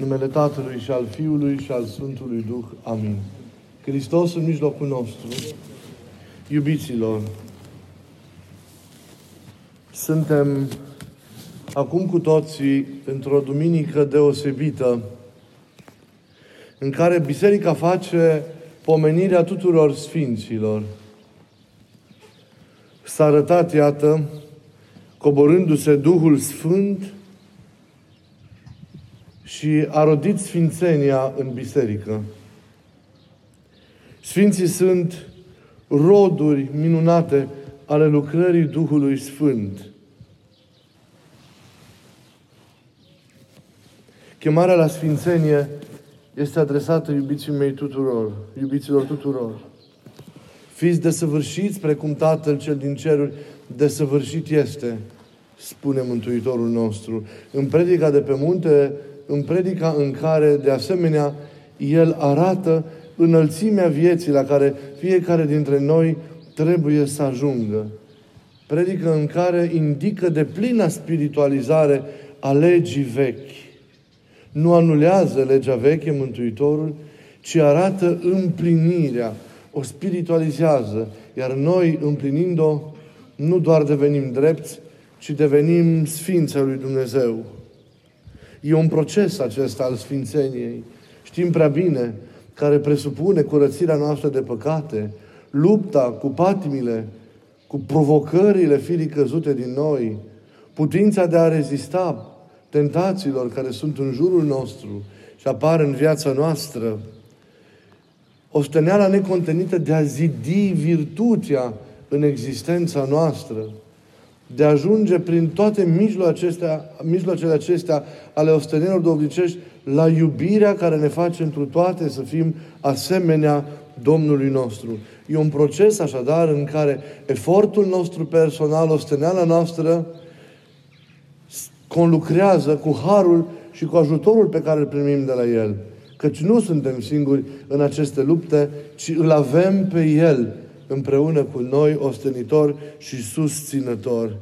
numele Tatălui și al Fiului și al Sfântului Duh. Amin. Hristos în mijlocul nostru, iubiților, suntem acum cu toții într-o duminică deosebită în care Biserica face pomenirea tuturor sfinților. S-a arătat, iată, coborându-se Duhul Sfânt și a rodit sfințenia în biserică. Sfinții sunt roduri minunate ale lucrării Duhului Sfânt. Chemarea la sfințenie este adresată iubiții mei tuturor, iubiților tuturor. Fiți desăvârșiți precum Tatăl cel din ceruri desăvârșit este, spune Mântuitorul nostru. În predica de pe munte, în predica în care, de asemenea, El arată înălțimea vieții la care fiecare dintre noi trebuie să ajungă. Predică în care indică de plină spiritualizare a legii vechi. Nu anulează legea veche, Mântuitorul, ci arată împlinirea, o spiritualizează, iar noi, împlinind-o, nu doar devenim drepți, ci devenim sfinți lui Dumnezeu. E un proces acesta al sfințeniei. Știm prea bine, care presupune curățirea noastră de păcate, lupta cu patimile, cu provocările firii căzute din noi, putința de a rezista tentațiilor care sunt în jurul nostru și apar în viața noastră, osteneala necontenită de a zidi virtutea în existența noastră, de a ajunge prin toate mijloacele acestea, mijloacele acestea ale ostenelor duhovnicești la iubirea care ne face întru toate să fim asemenea Domnului nostru. E un proces așadar în care efortul nostru personal, osteneala noastră, conlucrează cu harul și cu ajutorul pe care îl primim de la El. Căci nu suntem singuri în aceste lupte, ci îl avem pe El împreună cu noi, ostenitor și susținător.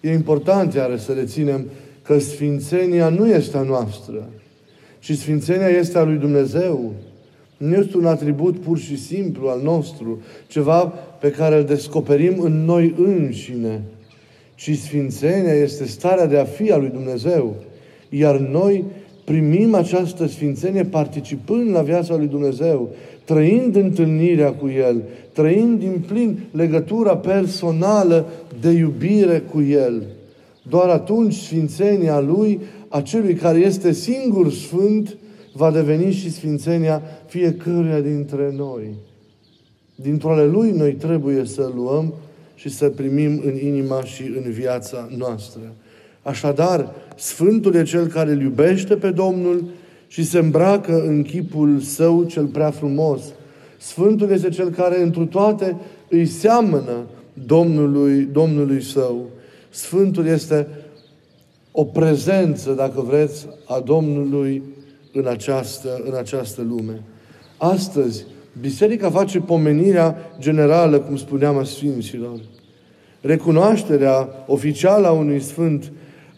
E important, iară, să reținem că Sfințenia nu este a noastră, ci Sfințenia este a lui Dumnezeu. Nu este un atribut pur și simplu al nostru, ceva pe care îl descoperim în noi înșine, ci Sfințenia este starea de a fi a lui Dumnezeu. Iar noi primim această Sfințenie participând la viața lui Dumnezeu, trăind întâlnirea cu El, trăind din plin legătura personală de iubire cu El. Doar atunci Sfințenia Lui, a celui care este singur Sfânt, va deveni și Sfințenia fiecăruia dintre noi. Dintr-o ale Lui noi trebuie să luăm și să primim în inima și în viața noastră. Așadar, Sfântul e Cel care îl iubește pe Domnul și se îmbracă în chipul său cel prea frumos. Sfântul este Cel care întru toate îi seamănă Domnului, Domnului său. Sfântul este o prezență, dacă vreți, a Domnului în această, în această lume. Astăzi, Biserica face pomenirea generală, cum spuneam, a Sfinților. Recunoașterea oficială a unui Sfânt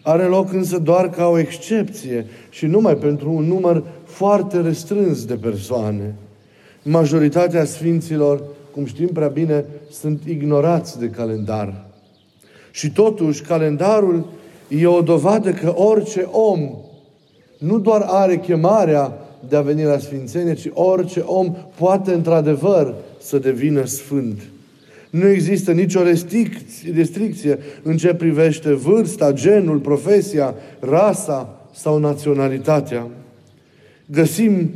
are loc însă doar ca o excepție și numai pentru un număr foarte restrâns de persoane. Majoritatea Sfinților, cum știm prea bine, sunt ignorați de calendar. Și totuși, calendarul e o dovadă că orice om nu doar are chemarea de a veni la Sfințenie, ci orice om poate într-adevăr să devină sfânt. Nu există nicio restricție în ce privește vârsta, genul, profesia, rasa sau naționalitatea. Găsim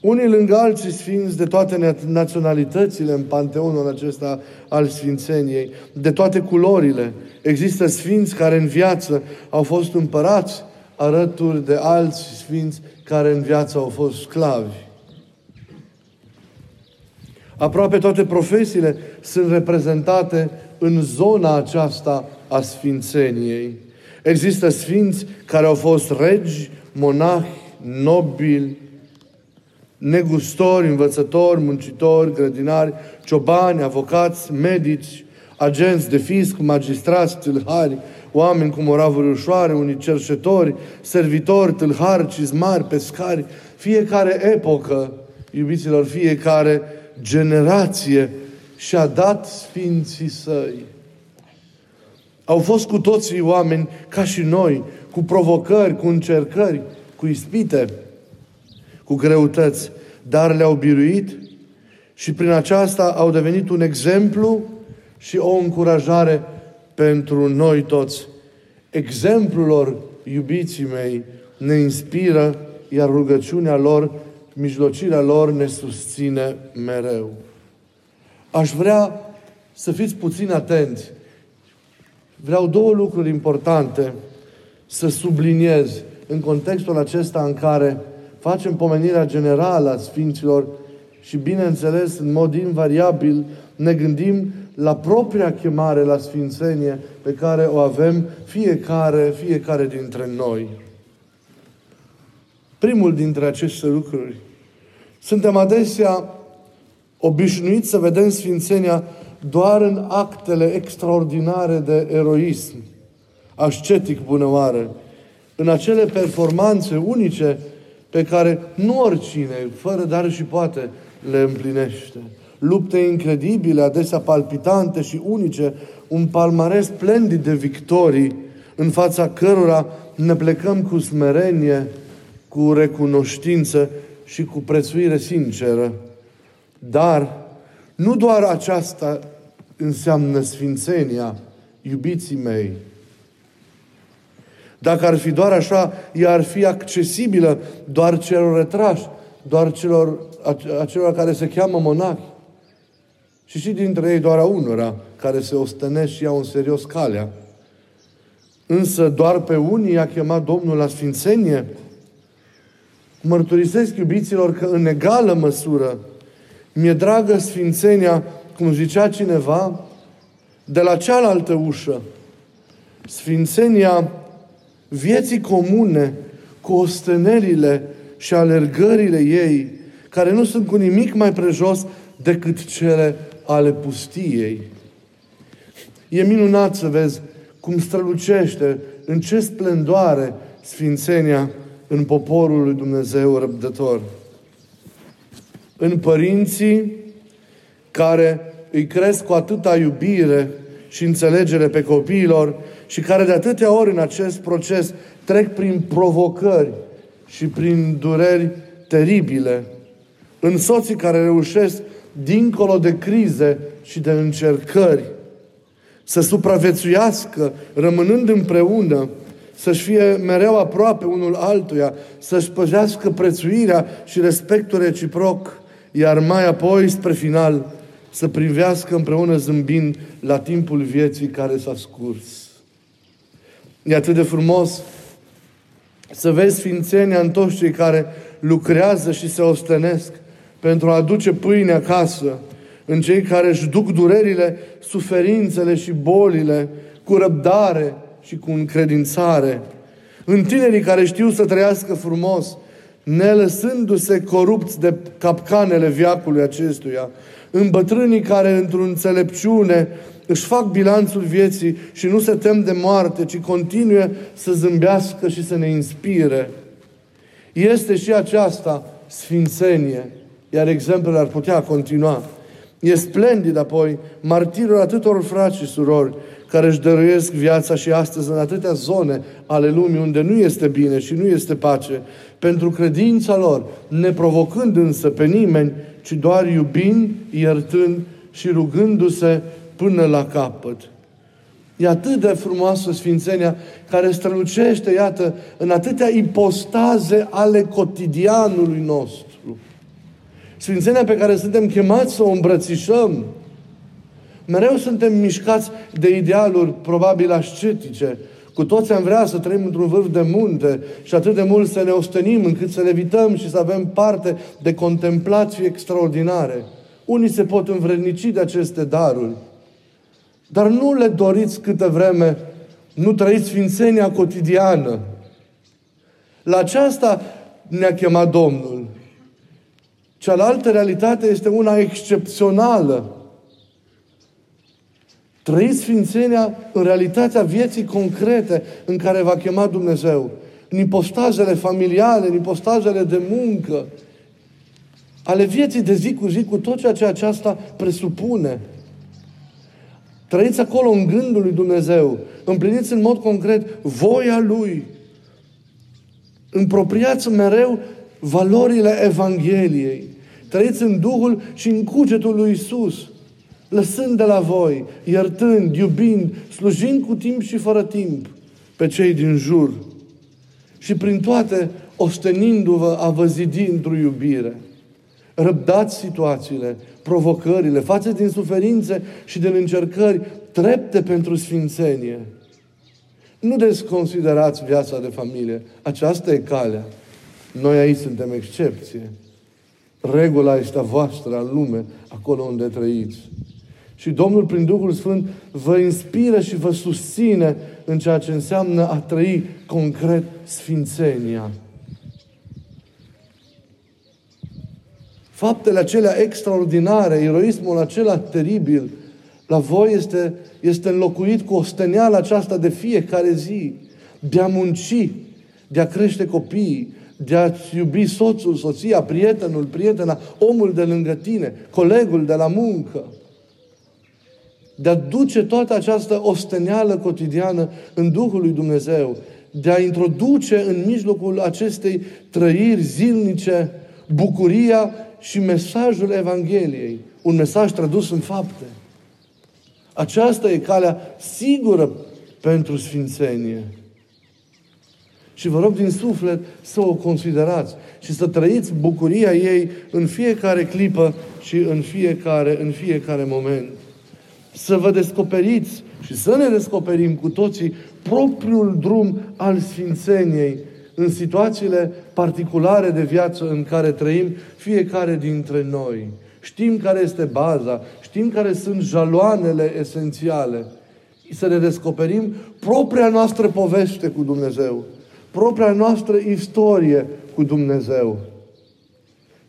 unii lângă alții sfinți de toate naționalitățile în panteonul acesta al sfințeniei, de toate culorile. Există sfinți care în viață au fost împărați alături de alți sfinți care în viață au fost sclavi. Aproape toate profesiile sunt reprezentate în zona aceasta a sfințeniei. Există sfinți care au fost regi, monahi, nobili, negustori, învățători, muncitori, grădinari, ciobani, avocați, medici, agenți de fisc, magistrați, tâlhari, oameni cu moravuri ușoare, unii cercetori, servitori, tâlhari, cizmari, pescari, fiecare epocă, iubiților, fiecare generație și-a dat sfinții săi. Au fost cu toții oameni ca și noi, cu provocări, cu încercări, cu ispite, cu greutăți, dar le-au biruit și prin aceasta au devenit un exemplu și o încurajare pentru noi toți. Exemplul lor, iubiții mei, ne inspiră, iar rugăciunea lor, mijlocirea lor ne susține mereu. Aș vrea să fiți puțin atenți. Vreau două lucruri importante să subliniez în contextul acesta în care facem pomenirea generală a Sfinților și, bineînțeles, în mod invariabil, ne gândim la propria chemare la Sfințenie pe care o avem fiecare, fiecare dintre noi. Primul dintre aceste lucruri. Suntem adesea obișnuiți să vedem Sfințenia doar în actele extraordinare de eroism, ascetic bunăoară, în acele performanțe unice pe care nu oricine, fără dar și poate, le împlinește. Lupte incredibile, adesea palpitante și unice, un palmares splendid de victorii, în fața cărora ne plecăm cu smerenie, cu recunoștință și cu prețuire sinceră. Dar nu doar aceasta înseamnă sfințenia, iubiții mei. Dacă ar fi doar așa, ea ar fi accesibilă doar celor retrași, doar celor, acelor care se cheamă monachi. Și și dintre ei doar a unora care se ostenesc și iau în serios calea. Însă doar pe unii a chemat Domnul la sfințenie. Mărturisesc iubiților că în egală măsură mi-e dragă sfințenia, cum zicea cineva, de la cealaltă ușă. Sfințenia vieții comune cu ostenerile și alergările ei, care nu sunt cu nimic mai prejos decât cele ale pustiei. E minunat să vezi cum strălucește, în ce splendoare Sfințenia în poporul lui Dumnezeu răbdător. În părinții care îi cresc cu atâta iubire și înțelegere pe copiilor și care de atâtea ori în acest proces trec prin provocări și prin dureri teribile. În soții care reușesc, dincolo de crize și de încercări, să supraviețuiască, rămânând împreună, să-și fie mereu aproape unul altuia, să-și păzească prețuirea și respectul reciproc, iar mai apoi, spre final, să privească împreună zâmbind la timpul vieții care s-a scurs. E atât de frumos să vezi sfințenia în toți cei care lucrează și se ostenesc pentru a aduce pâine acasă, în cei care își duc durerile, suferințele și bolile cu răbdare și cu încredințare, în tinerii care știu să trăiască frumos, nelăsându-se corupți de capcanele viacului acestuia, în bătrânii care, într-o înțelepciune, își fac bilanțul vieții și nu se tem de moarte, ci continuă să zâmbească și să ne inspire. Este și aceasta sfințenie, iar exemplele ar putea continua. E splendid apoi martirul atâtor frați și surori care își dăruiesc viața și astăzi în atâtea zone ale lumii unde nu este bine și nu este pace, pentru credința lor, neprovocând însă pe nimeni, ci doar iubind, iertând și rugându-se până la capăt. E atât de frumoasă Sfințenia care strălucește, iată, în atâtea ipostaze ale cotidianului nostru. Sfințenia pe care suntem chemați să o îmbrățișăm. Mereu suntem mișcați de idealuri probabil ascetice. Cu toți am vrea să trăim într-un vârf de munte și atât de mult să ne ostenim încât să levităm și să avem parte de contemplații extraordinare. Unii se pot învrednici de aceste daruri. Dar nu le doriți câte vreme nu trăiți sfințenia cotidiană. La aceasta ne-a chemat Domnul. Cealaltă realitate este una excepțională. Trăiți Sfințenia în realitatea vieții concrete în care va chema Dumnezeu. În ipostajele familiale, în ipostajele de muncă, ale vieții de zi cu zi, cu tot ceea ce aceasta presupune. Trăiți acolo în gândul lui Dumnezeu. Împliniți în mod concret voia Lui. Împropriați mereu valorile Evangheliei. Trăiți în Duhul și în cugetul lui Isus. Lăsând de la voi, iertând, iubind, slujind cu timp și fără timp pe cei din jur. Și prin toate, ostenindu-vă a vă zidi într-o iubire. Răbdați situațiile, provocările, faceți din suferințe și din încercări trepte pentru sfințenie. Nu desconsiderați viața de familie. Aceasta e calea. Noi aici suntem excepție. Regula este a voastră în lume, acolo unde trăiți. Și Domnul, prin Duhul Sfânt, vă inspiră și vă susține în ceea ce înseamnă a trăi concret sfințenia. Faptele acelea extraordinare, eroismul acela teribil, la voi este, este înlocuit cu osteneala aceasta de fiecare zi, de a munci, de a crește copiii, de a iubi soțul, soția, prietenul, prietena, omul de lângă tine, colegul de la muncă. De a duce toată această osteneală cotidiană în Duhul lui Dumnezeu, de a introduce în mijlocul acestei trăiri zilnice bucuria și mesajul Evangheliei. Un mesaj tradus în fapte. Aceasta e calea sigură pentru sfințenie. Și vă rog din suflet să o considerați și să trăiți bucuria ei în fiecare clipă și în fiecare, în fiecare moment. Să vă descoperiți și să ne descoperim cu toții propriul drum al Sfințeniei în situațiile particulare de viață în care trăim fiecare dintre noi. Știm care este baza, știm care sunt jaloanele esențiale. Să ne descoperim propria noastră poveste cu Dumnezeu propria noastră istorie cu Dumnezeu.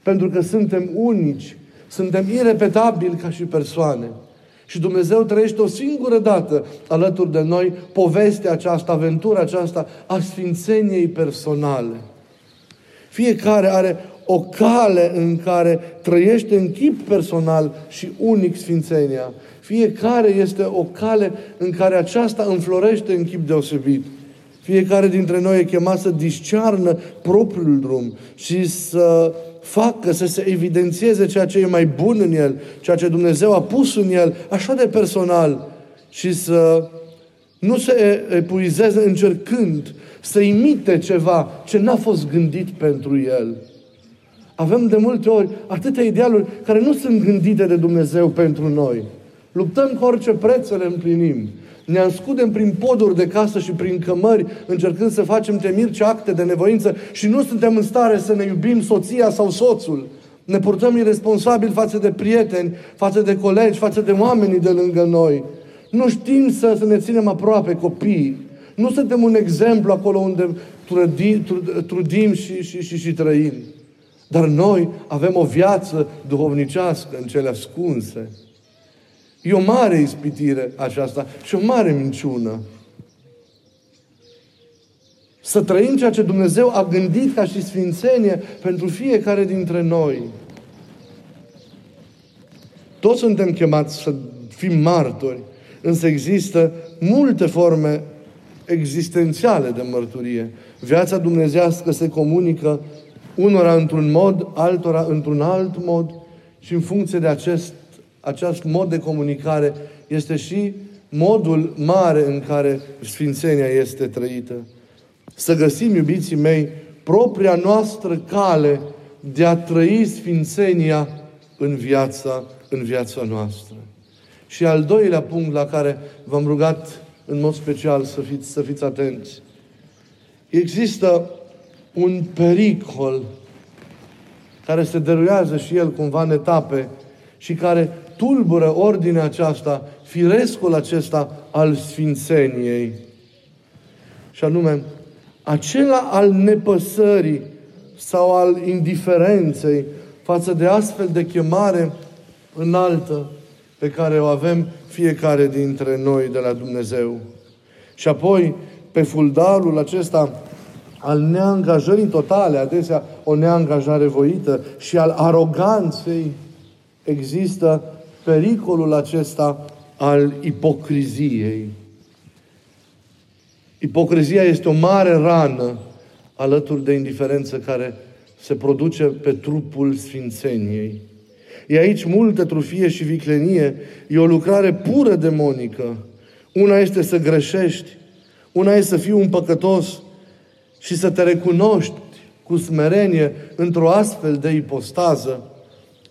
Pentru că suntem unici, suntem irepetabili ca și persoane. Și Dumnezeu trăiește o singură dată alături de noi povestea aceasta, aventura aceasta a sfințeniei personale. Fiecare are o cale în care trăiește în chip personal și unic sfințenia. Fiecare este o cale în care aceasta înflorește în chip deosebit. Fiecare dintre noi e chemat să discearnă propriul drum și să facă, să se evidențieze ceea ce e mai bun în el, ceea ce Dumnezeu a pus în el, așa de personal, și să nu se epuizeze încercând să imite ceva ce n-a fost gândit pentru el. Avem de multe ori atâtea idealuri care nu sunt gândite de Dumnezeu pentru noi. Luptăm cu orice preț să le împlinim. Ne ascundem prin poduri de casă și prin cămări, încercând să facem temiri ce acte de nevoință și nu suntem în stare să ne iubim soția sau soțul. Ne purtăm irresponsabil față de prieteni, față de colegi, față de oamenii de lângă noi. Nu știm să, să ne ținem aproape copiii. Nu suntem un exemplu acolo unde trudim, trudim și, și, și, și trăim. Dar noi avem o viață duhovnicească în cele ascunse. E o mare ispitire aceasta și o mare minciună. Să trăim ceea ce Dumnezeu a gândit ca și sfințenie pentru fiecare dintre noi. Toți suntem chemați să fim martori, însă există multe forme existențiale de mărturie. Viața dumnezească se comunică unora într-un mod, altora într-un alt mod și în funcție de acest acest mod de comunicare este și modul mare în care Sfințenia este trăită. Să găsim, iubiții mei, propria noastră cale de a trăi Sfințenia în viața, în viața noastră. Și al doilea punct la care v-am rugat în mod special să fiți, să fiți atenți. Există un pericol care se deruiază și el cumva în etape și care tulbură ordinea aceasta, firescul acesta al sfințeniei. Și anume, acela al nepăsării sau al indiferenței față de astfel de chemare înaltă pe pe care o avem fiecare dintre noi de la Dumnezeu. Și apoi, pe fundalul acesta al neangajării totale, adesea o neangajare voită, și al aroganței, există pericolul acesta al ipocriziei. Ipocrizia este o mare rană alături de indiferență care se produce pe trupul sfințeniei. E aici multă trufie și viclenie. E o lucrare pură demonică. Una este să greșești, una este să fii un păcătos și să te recunoști cu smerenie într-o astfel de ipostază.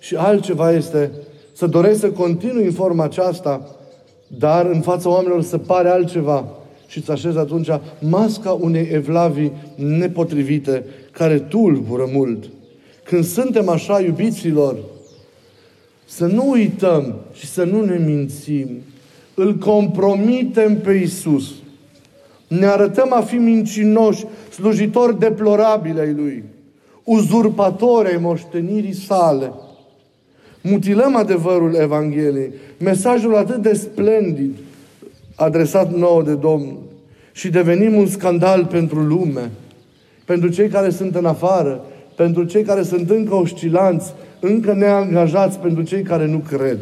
Și altceva este să dorești să continui în forma aceasta, dar în fața oamenilor să pare altceva și să așezi atunci masca unei evlavii nepotrivite care tulbură mult. Când suntem așa, iubiților, să nu uităm și să nu ne mințim. Îl compromitem pe Isus. Ne arătăm a fi mincinoși, slujitori deplorabili ai Lui, uzurpatori ai moștenirii sale. Mutilăm adevărul Evangheliei, mesajul atât de splendid adresat nouă de Domnul și devenim un scandal pentru lume, pentru cei care sunt în afară, pentru cei care sunt încă oscilanți, încă neangajați, pentru cei care nu cred.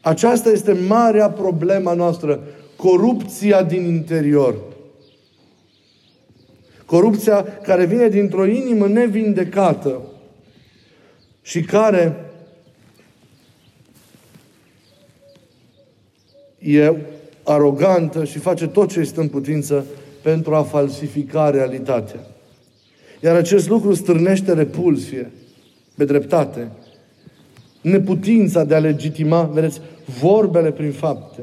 Aceasta este marea problema noastră, corupția din interior. Corupția care vine dintr-o inimă nevindecată și care e arogantă și face tot ce este în putință pentru a falsifica realitatea. Iar acest lucru stârnește repulsie, pe dreptate, neputința de a legitima, vedeți, vorbele prin fapte.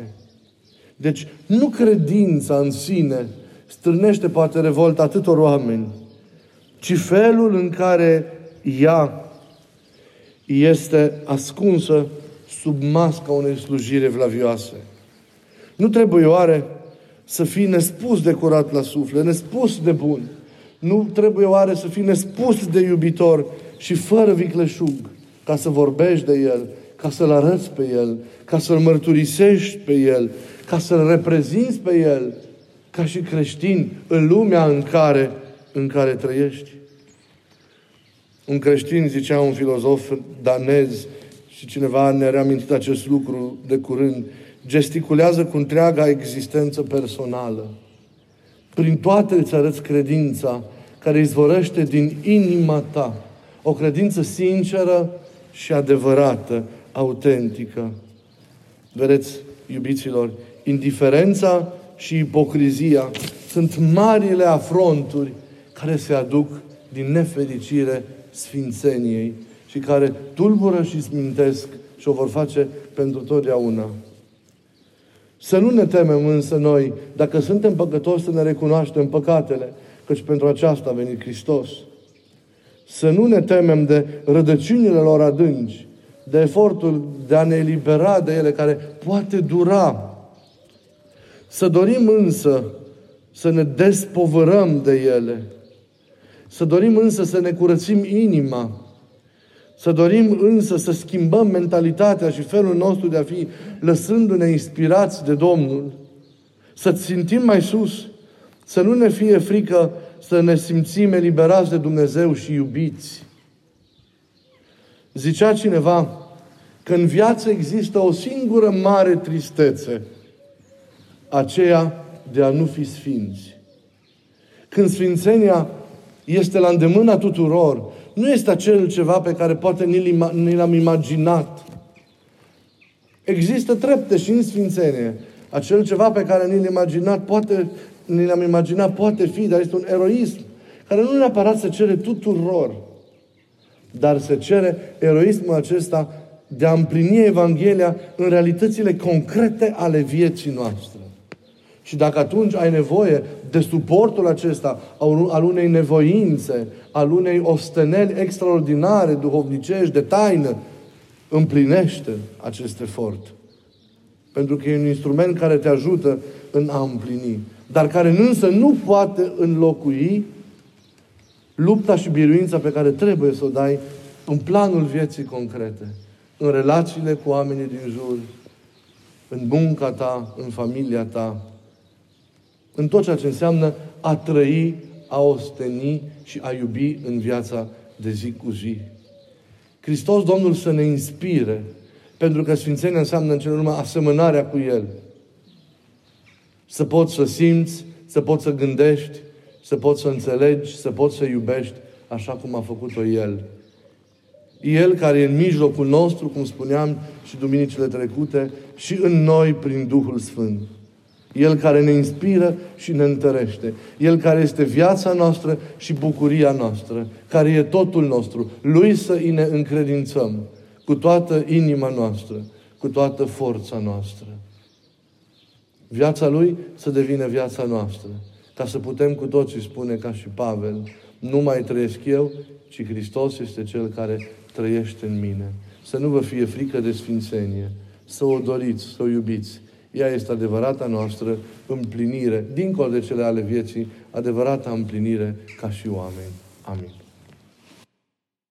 Deci, nu credința în sine stârnește poate revolta atâtor oameni, ci felul în care ea este ascunsă sub masca unei slujiri vlavioase. Nu trebuie oare să fii nespus de curat la suflet, nespus de bun. Nu trebuie oare să fii nespus de iubitor și fără vicleșug ca să vorbești de El, ca să-L arăți pe El, ca să-L mărturisești pe El, ca să-L reprezinți pe El, ca și creștin în lumea în care, în care trăiești. Un creștin, zicea un filozof danez, și cineva ne-a reamintit acest lucru de curând, gesticulează cu întreaga existență personală. Prin toate îți arăți credința care izvorăște din inima ta. O credință sinceră și adevărată, autentică. Vedeți, iubiților, indiferența și ipocrizia sunt marile afronturi care se aduc din nefericire sfințeniei și care tulbură și smintesc și o vor face pentru totdeauna. Să nu ne temem însă noi, dacă suntem păcătoși, să ne recunoaștem păcatele, căci pentru aceasta a venit Hristos. Să nu ne temem de rădăcinile lor adânci, de efortul de a ne elibera de ele, care poate dura. Să dorim însă să ne despovărăm de ele. Să dorim însă să ne curățim inima să dorim însă să schimbăm mentalitatea și felul nostru de a fi, lăsându-ne inspirați de Domnul, să țintim mai sus, să nu ne fie frică să ne simțim eliberați de Dumnezeu și iubiți. Zicea cineva că în viață există o singură mare tristețe, aceea de a nu fi sfinți. Când sfințenia este la îndemâna tuturor, nu este acel ceva pe care poate ni l-am imaginat. Există trepte și în Sfințenie. Acel ceva pe care ni l-am imaginat poate, ni l-am imaginat poate fi, dar este un eroism care nu neapărat se cere tuturor, dar se cere eroismul acesta de a împlini Evanghelia în realitățile concrete ale vieții noastre. Și dacă atunci ai nevoie de suportul acesta al unei nevoințe, al unei osteneli extraordinare, duhovnicești, de taină, împlinește acest efort. Pentru că e un instrument care te ajută în a împlini. Dar care însă nu poate înlocui lupta și biruința pe care trebuie să o dai în planul vieții concrete. în relațiile cu oamenii din jur, în munca ta, în familia ta, în tot ceea ce înseamnă a trăi, a osteni și a iubi în viața de zi cu zi. Hristos Domnul să ne inspire, pentru că Sfințenia înseamnă în cele urmă asemănarea cu El. Să poți să simți, să poți să gândești, să poți să înțelegi, să poți să iubești așa cum a făcut-o El. El care e în mijlocul nostru, cum spuneam și duminicile trecute, și în noi prin Duhul Sfânt. El care ne inspiră și ne întărește. El care este viața noastră și bucuria noastră, care e totul nostru. Lui să îi ne încredințăm cu toată inima noastră, cu toată forța noastră. Viața Lui să devină viața noastră, ca să putem cu toții spune ca și Pavel, nu mai trăiesc eu, ci Hristos este Cel care trăiește în mine. Să nu vă fie frică de sfințenie, să o doriți, să o iubiți. Ea este adevărata noastră împlinire, dincolo de cele ale vieții, adevărata împlinire ca și oameni. Amin.